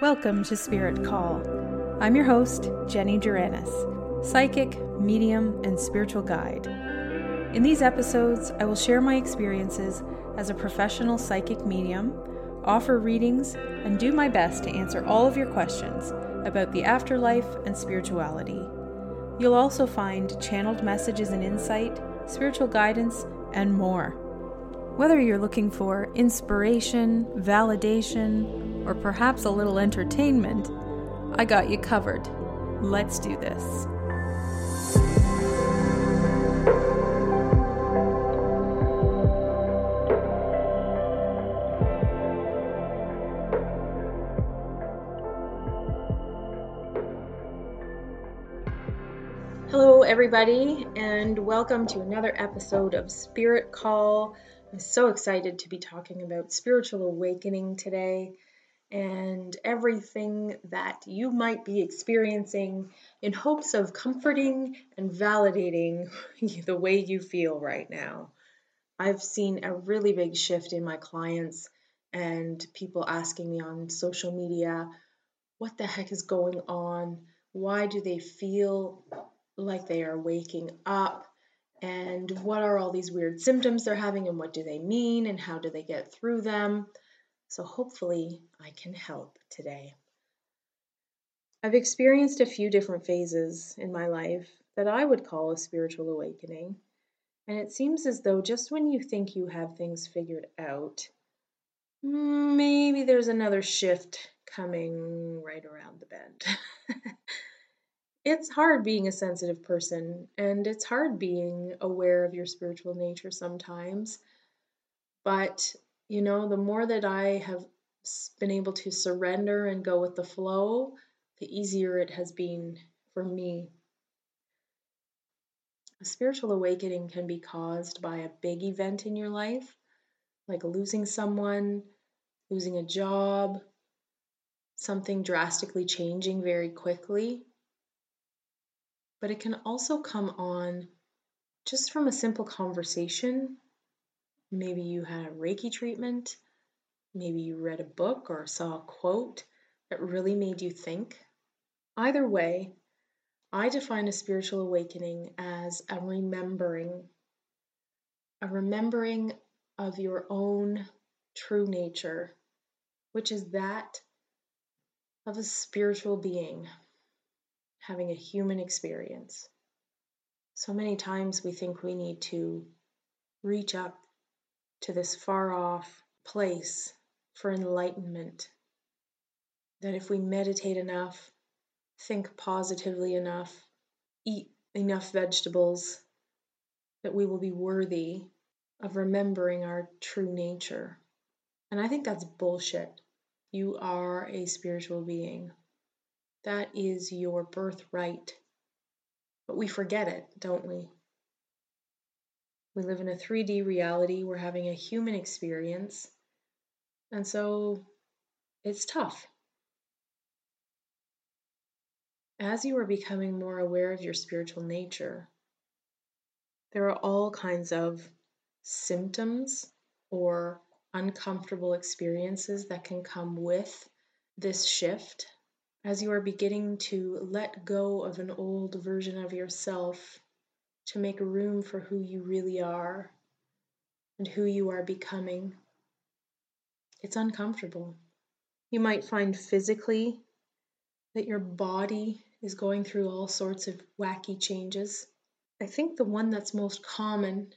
Welcome to Spirit Call. I'm your host, Jenny Duranis, psychic, medium, and spiritual guide. In these episodes, I will share my experiences as a professional psychic medium, offer readings, and do my best to answer all of your questions about the afterlife and spirituality. You'll also find channeled messages and insight, spiritual guidance, and more. Whether you're looking for inspiration, validation, or perhaps a little entertainment, I got you covered. Let's do this. Hello, everybody, and welcome to another episode of Spirit Call. I'm so excited to be talking about spiritual awakening today and everything that you might be experiencing in hopes of comforting and validating the way you feel right now. I've seen a really big shift in my clients and people asking me on social media, what the heck is going on? Why do they feel like they are waking up? And what are all these weird symptoms they're having, and what do they mean, and how do they get through them? So, hopefully, I can help today. I've experienced a few different phases in my life that I would call a spiritual awakening. And it seems as though just when you think you have things figured out, maybe there's another shift coming right around the bend. it's hard being a sensitive person, and it's hard being aware of your spiritual nature sometimes. But, you know, the more that I have been able to surrender and go with the flow, the easier it has been for me. A spiritual awakening can be caused by a big event in your life, like losing someone, losing a job, something drastically changing very quickly. But it can also come on just from a simple conversation. Maybe you had a Reiki treatment, maybe you read a book or saw a quote that really made you think. Either way, I define a spiritual awakening as a remembering, a remembering of your own true nature, which is that of a spiritual being having a human experience. So many times we think we need to reach up to this far off place for enlightenment. That if we meditate enough, think positively enough, eat enough vegetables, that we will be worthy of remembering our true nature. And I think that's bullshit. You are a spiritual being. That is your birthright. But we forget it, don't we? We live in a 3D reality. We're having a human experience. And so it's tough. As you are becoming more aware of your spiritual nature, there are all kinds of symptoms or uncomfortable experiences that can come with this shift as you are beginning to let go of an old version of yourself to make room for who you really are and who you are becoming. It's uncomfortable. You might find physically that your body is going through all sorts of wacky changes. I think the one that's most common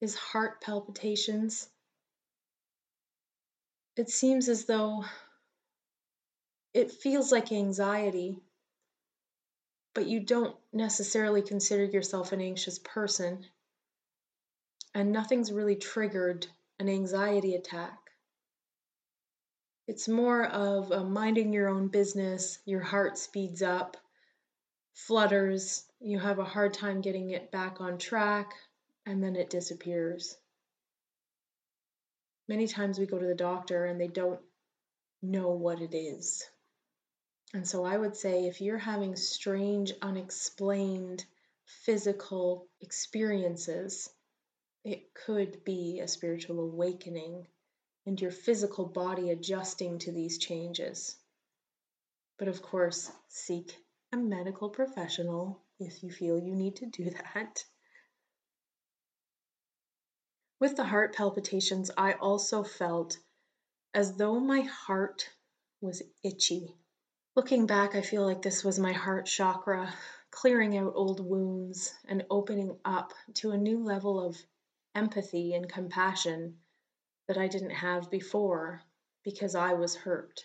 is heart palpitations. It seems as though it feels like anxiety, but you don't necessarily consider yourself an anxious person, and nothing's really triggered an anxiety attack. It's more of minding your own business, your heart speeds up, flutters, you have a hard time getting it back on track, and then it disappears. Many times we go to the doctor and they don't know what it is. And so I would say if you're having strange, unexplained physical experiences, it could be a spiritual awakening and your physical body adjusting to these changes. But of course, seek a medical professional if you feel you need to do that. With the heart palpitations, I also felt as though my heart was itchy. Looking back, I feel like this was my heart chakra clearing out old wounds and opening up to a new level of empathy and compassion that I didn't have before because I was hurt.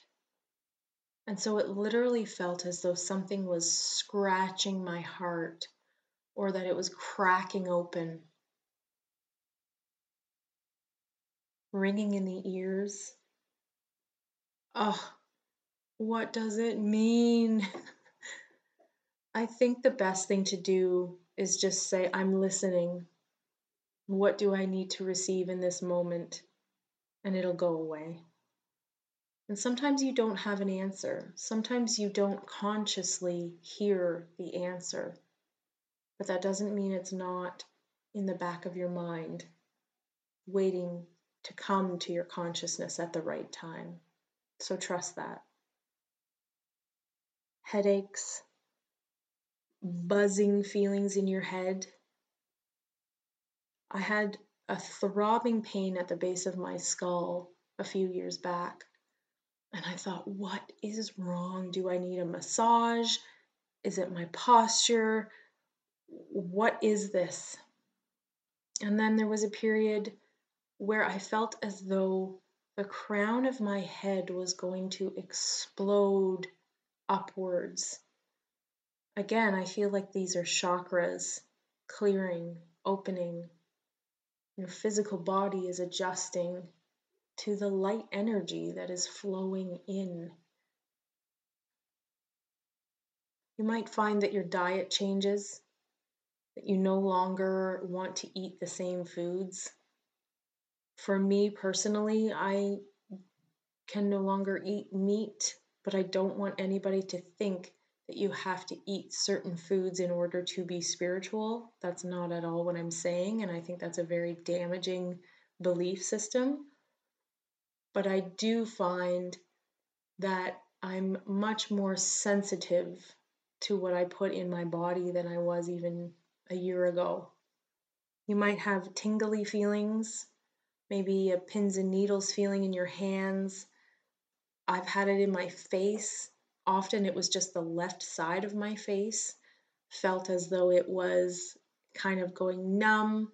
And so it literally felt as though something was scratching my heart or that it was cracking open, ringing in the ears. Oh, what does it mean? I think the best thing to do is just say, I'm listening. What do I need to receive in this moment? And it'll go away. And sometimes you don't have an answer. Sometimes you don't consciously hear the answer. But that doesn't mean it's not in the back of your mind, waiting to come to your consciousness at the right time. So trust that. Headaches, buzzing feelings in your head. I had a throbbing pain at the base of my skull a few years back. And I thought, what is wrong? Do I need a massage? Is it my posture? What is this? And then there was a period where I felt as though the crown of my head was going to explode upwards Again, I feel like these are chakras clearing, opening. Your physical body is adjusting to the light energy that is flowing in. You might find that your diet changes, that you no longer want to eat the same foods. For me personally, I can no longer eat meat, but I don't want anybody to think that you have to eat certain foods in order to be spiritual. That's not at all what I'm saying, and I think that's a very damaging belief system. But I do find that I'm much more sensitive to what I put in my body than I was even a year ago. You might have tingly feelings, maybe a pins and needles feeling in your hands. I've had it in my face often it was just the left side of my face, felt as though it was kind of going numb,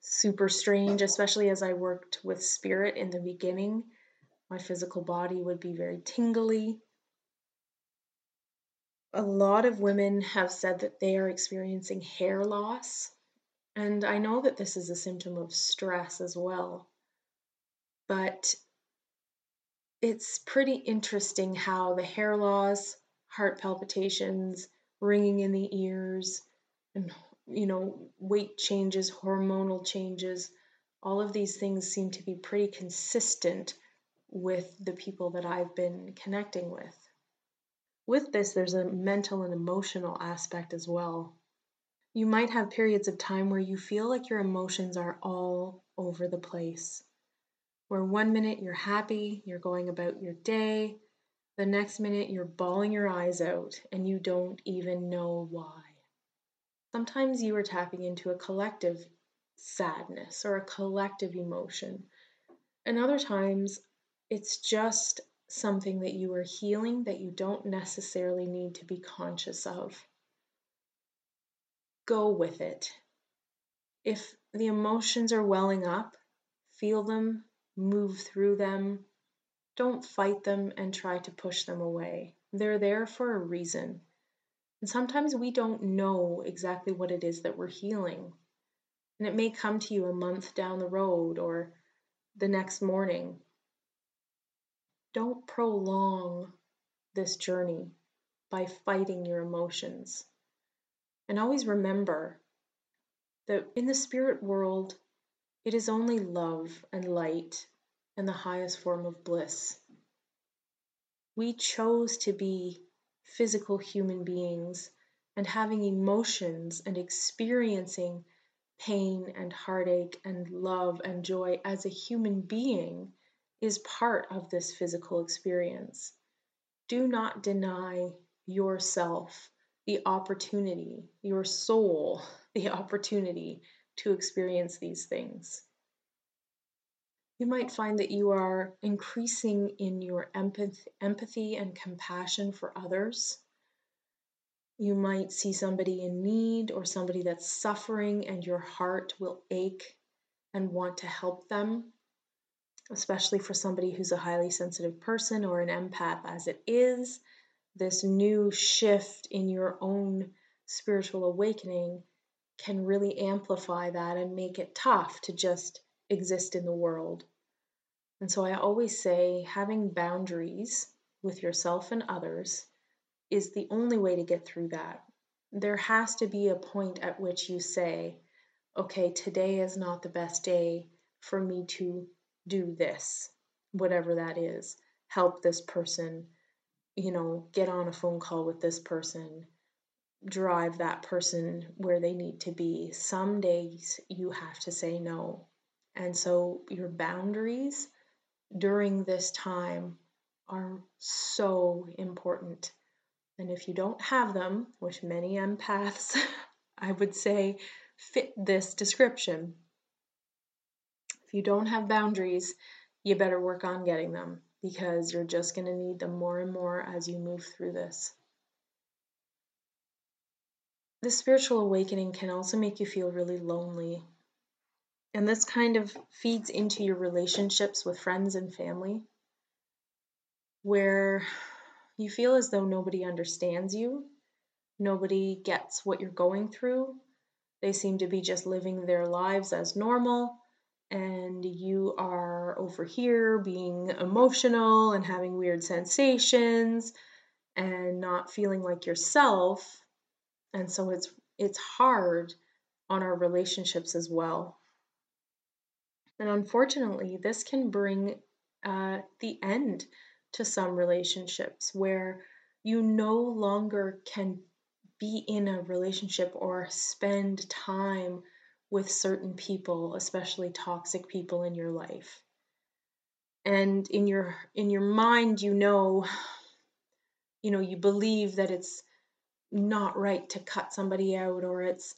super strange, especially as I worked with spirit in the beginning. My physical body would be very tingly. A lot of women have said that they are experiencing hair loss. And I know that this is a symptom of stress as well. But it's pretty interesting how the hair loss, heart palpitations, ringing in the ears, and you know, weight changes, hormonal changes, all of these things seem to be pretty consistent with the people that I've been connecting with. With this, there's a mental and emotional aspect as well. You might have periods of time where you feel like your emotions are all over the place where one minute you're happy, you're going about your day, the next minute you're bawling your eyes out and you don't even know why. Sometimes you are tapping into a collective sadness or a collective emotion, and other times it's just something that you are healing that you don't necessarily need to be conscious of. Go with it. If the emotions are welling up, feel them, move through them. Don't fight them and try to push them away. They're there for a reason. And sometimes we don't know exactly what it is that we're healing. And it may come to you a month down the road or the next morning. Don't prolong this journey by fighting your emotions. And always remember that in the spirit world, it is only love and light and the highest form of bliss. We chose to be physical human beings and having emotions and experiencing pain and heartache and love and joy as a human being is part of this physical experience. do not deny yourself the opportunity, your soul, the opportunity to experience these things. You might find that you are increasing in your empath- empathy and compassion for others. You might see somebody in need or somebody that's suffering, and your heart will ache and want to help them, especially for somebody who's a highly sensitive person or an empath as it is. This new shift in your own spiritual awakening can really amplify that and make it tough to just exist in the world. And so I always say having boundaries with yourself and others is the only way to get through that. There has to be a point at which you say, okay, today is not the best day for me to do this, whatever that is. Help this person, you know, get on a phone call with this person, drive that person where they need to be. Some days you have to say no. And so your boundaries during this time are so important. And if you don't have them, which many empaths, I would say, fit this description, if you don't have boundaries, you better work on getting them because you're just going to need them more and more as you move through this. The spiritual awakening can also make you feel really lonely and this kind of feeds into your relationships with friends and family, where you feel as though nobody understands you, nobody gets what you're going through. They seem to be just living their lives as normal, and you are over here being emotional and having weird sensations and not feeling like yourself. And so it's it's hard on our relationships as well. And unfortunately, this can bring uh, the end to some relationships where you no longer can be in a relationship or spend time with certain people, especially toxic people in your life. And in your in your mind you know you know you believe that it's not right to cut somebody out or it's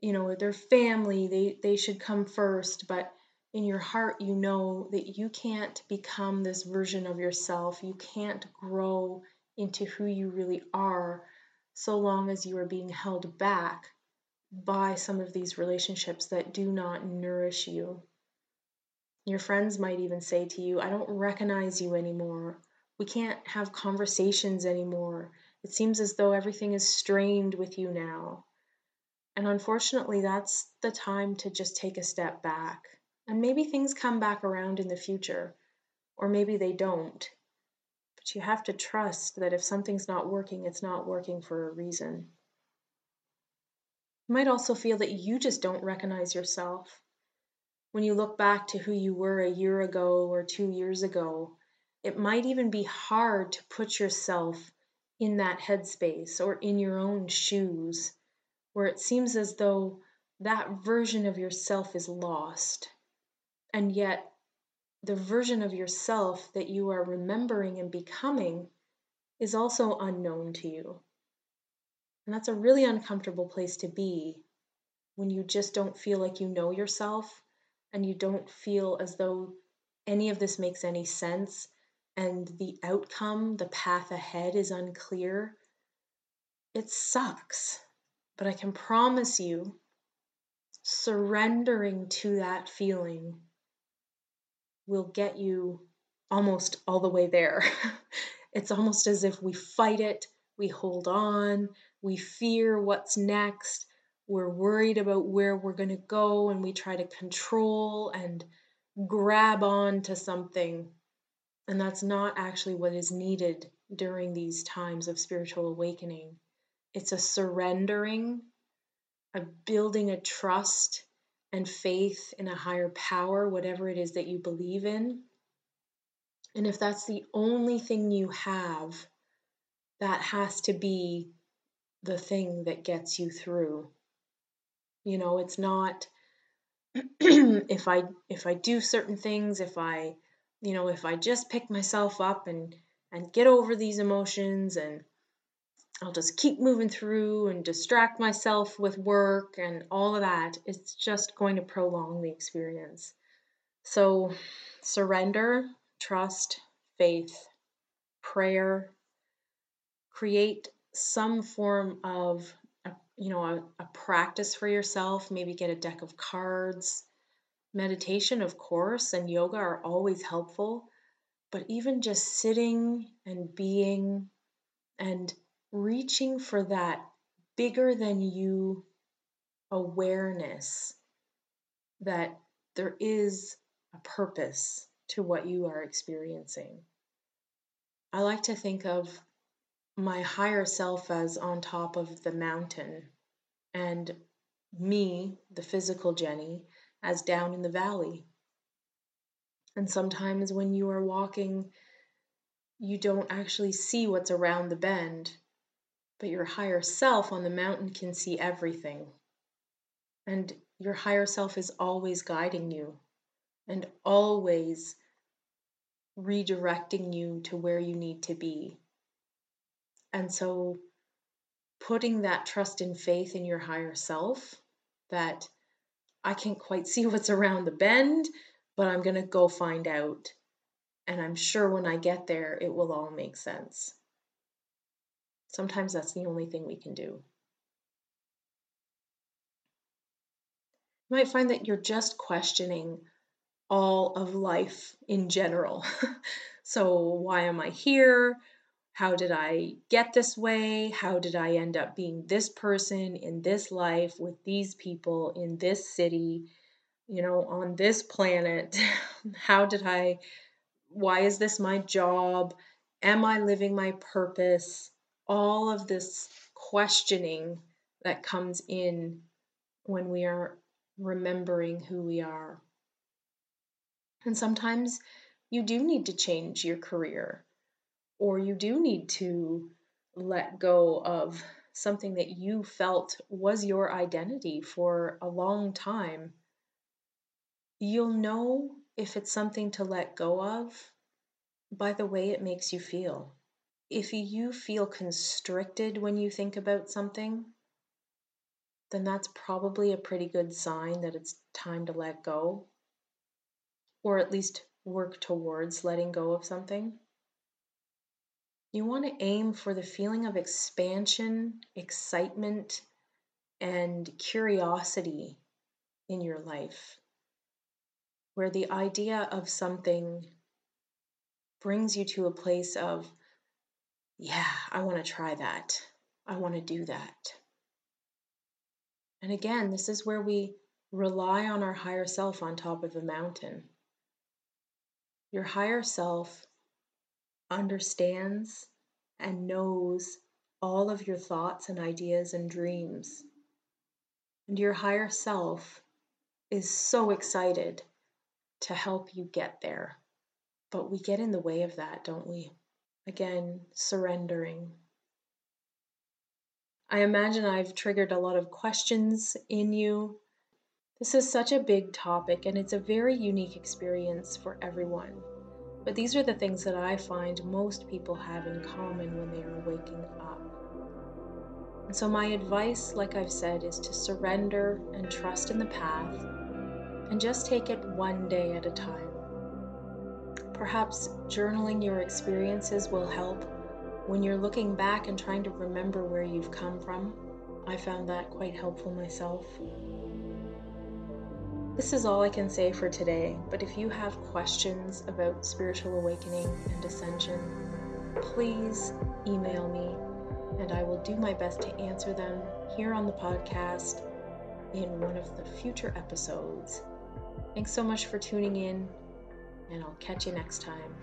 you know their family they they should come first but in your heart, you know that you can't become this version of yourself. You can't grow into who you really are so long as you are being held back by some of these relationships that do not nourish you. Your friends might even say to you, I don't recognize you anymore. We can't have conversations anymore. It seems as though everything is strained with you now. And unfortunately, that's the time to just take a step back and maybe things come back around in the future, or maybe they don't. But you have to trust that if something's not working, it's not working for a reason. You might also feel that you just don't recognize yourself. When you look back to who you were a year ago or two years ago, it might even be hard to put yourself in that headspace or in your own shoes, where it seems as though that version of yourself is lost. And yet, the version of yourself that you are remembering and becoming is also unknown to you. And that's a really uncomfortable place to be when you just don't feel like you know yourself and you don't feel as though any of this makes any sense and the outcome, the path ahead is unclear. It sucks. But I can promise you, surrendering to that feeling will get you almost all the way there. it's almost as if we fight it, we hold on, we fear what's next, we're worried about where we're going to go, and we try to control and grab on to something. And that's not actually what is needed during these times of spiritual awakening. It's a surrendering, a building a trust and faith in a higher power, whatever it is that you believe in. And if that's the only thing you have, that has to be the thing that gets you through. You know, it's not if I if I do certain things, if I you know, if I just pick myself up and and get over these emotions and I'll just keep moving through and distract myself with work and all of that. It's just going to prolong the experience. So, surrender, trust, faith, prayer, create some form of you know a, a practice for yourself maybe get a deck of cards meditation of course and yoga are always helpful but even just sitting and being and reaching for that bigger than you awareness that there is a purpose to what you are experiencing. I like to think of my higher self as on top of the mountain and me, the physical Jenny, as down in the valley. And sometimes when you are walking, you don't actually see what's around the bend, but your higher self on the mountain can see everything. And your higher self is always guiding you and always redirecting you to where you need to be. And so, putting that trust and faith in your higher self that I can't quite see what's around the bend, but I'm going to go find out. And I'm sure when I get there, it will all make sense. Sometimes that's the only thing we can do. You might find that you're just questioning all of life in general. so, why am I here? How did I get this way? How did I end up being this person in this life with these people in this city, you know, on this planet? How did I, why is this my job? Am I living my purpose? All of this questioning that comes in when we are remembering who we are. And sometimes you do need to change your career, or you do need to let go of something that you felt was your identity for a long time. You'll know if it's something to let go of by the way it makes you feel. If you feel constricted when you think about something, then that's probably a pretty good sign that it's time to let go or at least work towards letting go of something. You want to aim for the feeling of expansion, excitement, and curiosity in your life, where the idea of something brings you to a place of, yeah, I want to try that. I want to do that. And again, this is where we rely on our higher self on top of a mountain. Your higher self understands and knows all of your thoughts and ideas and dreams. And your higher self is so excited to help you get there. But we get in the way of that, don't we? Again, surrendering. I imagine I've triggered a lot of questions in you this is such a big topic and it's a very unique experience for everyone. But these are the things that I find most people have in common when they are waking up. And so, my advice, like I've said, is to surrender and trust in the path and just take it one day at a time. Perhaps journaling your experiences will help when you're looking back and trying to remember where you've come from. I found that quite helpful myself. This is all I can say for today, but if you have questions about spiritual awakening and ascension, please email me and I will do my best to answer them here on the podcast in one of the future episodes. Thanks so much for tuning in, and I'll catch you next time.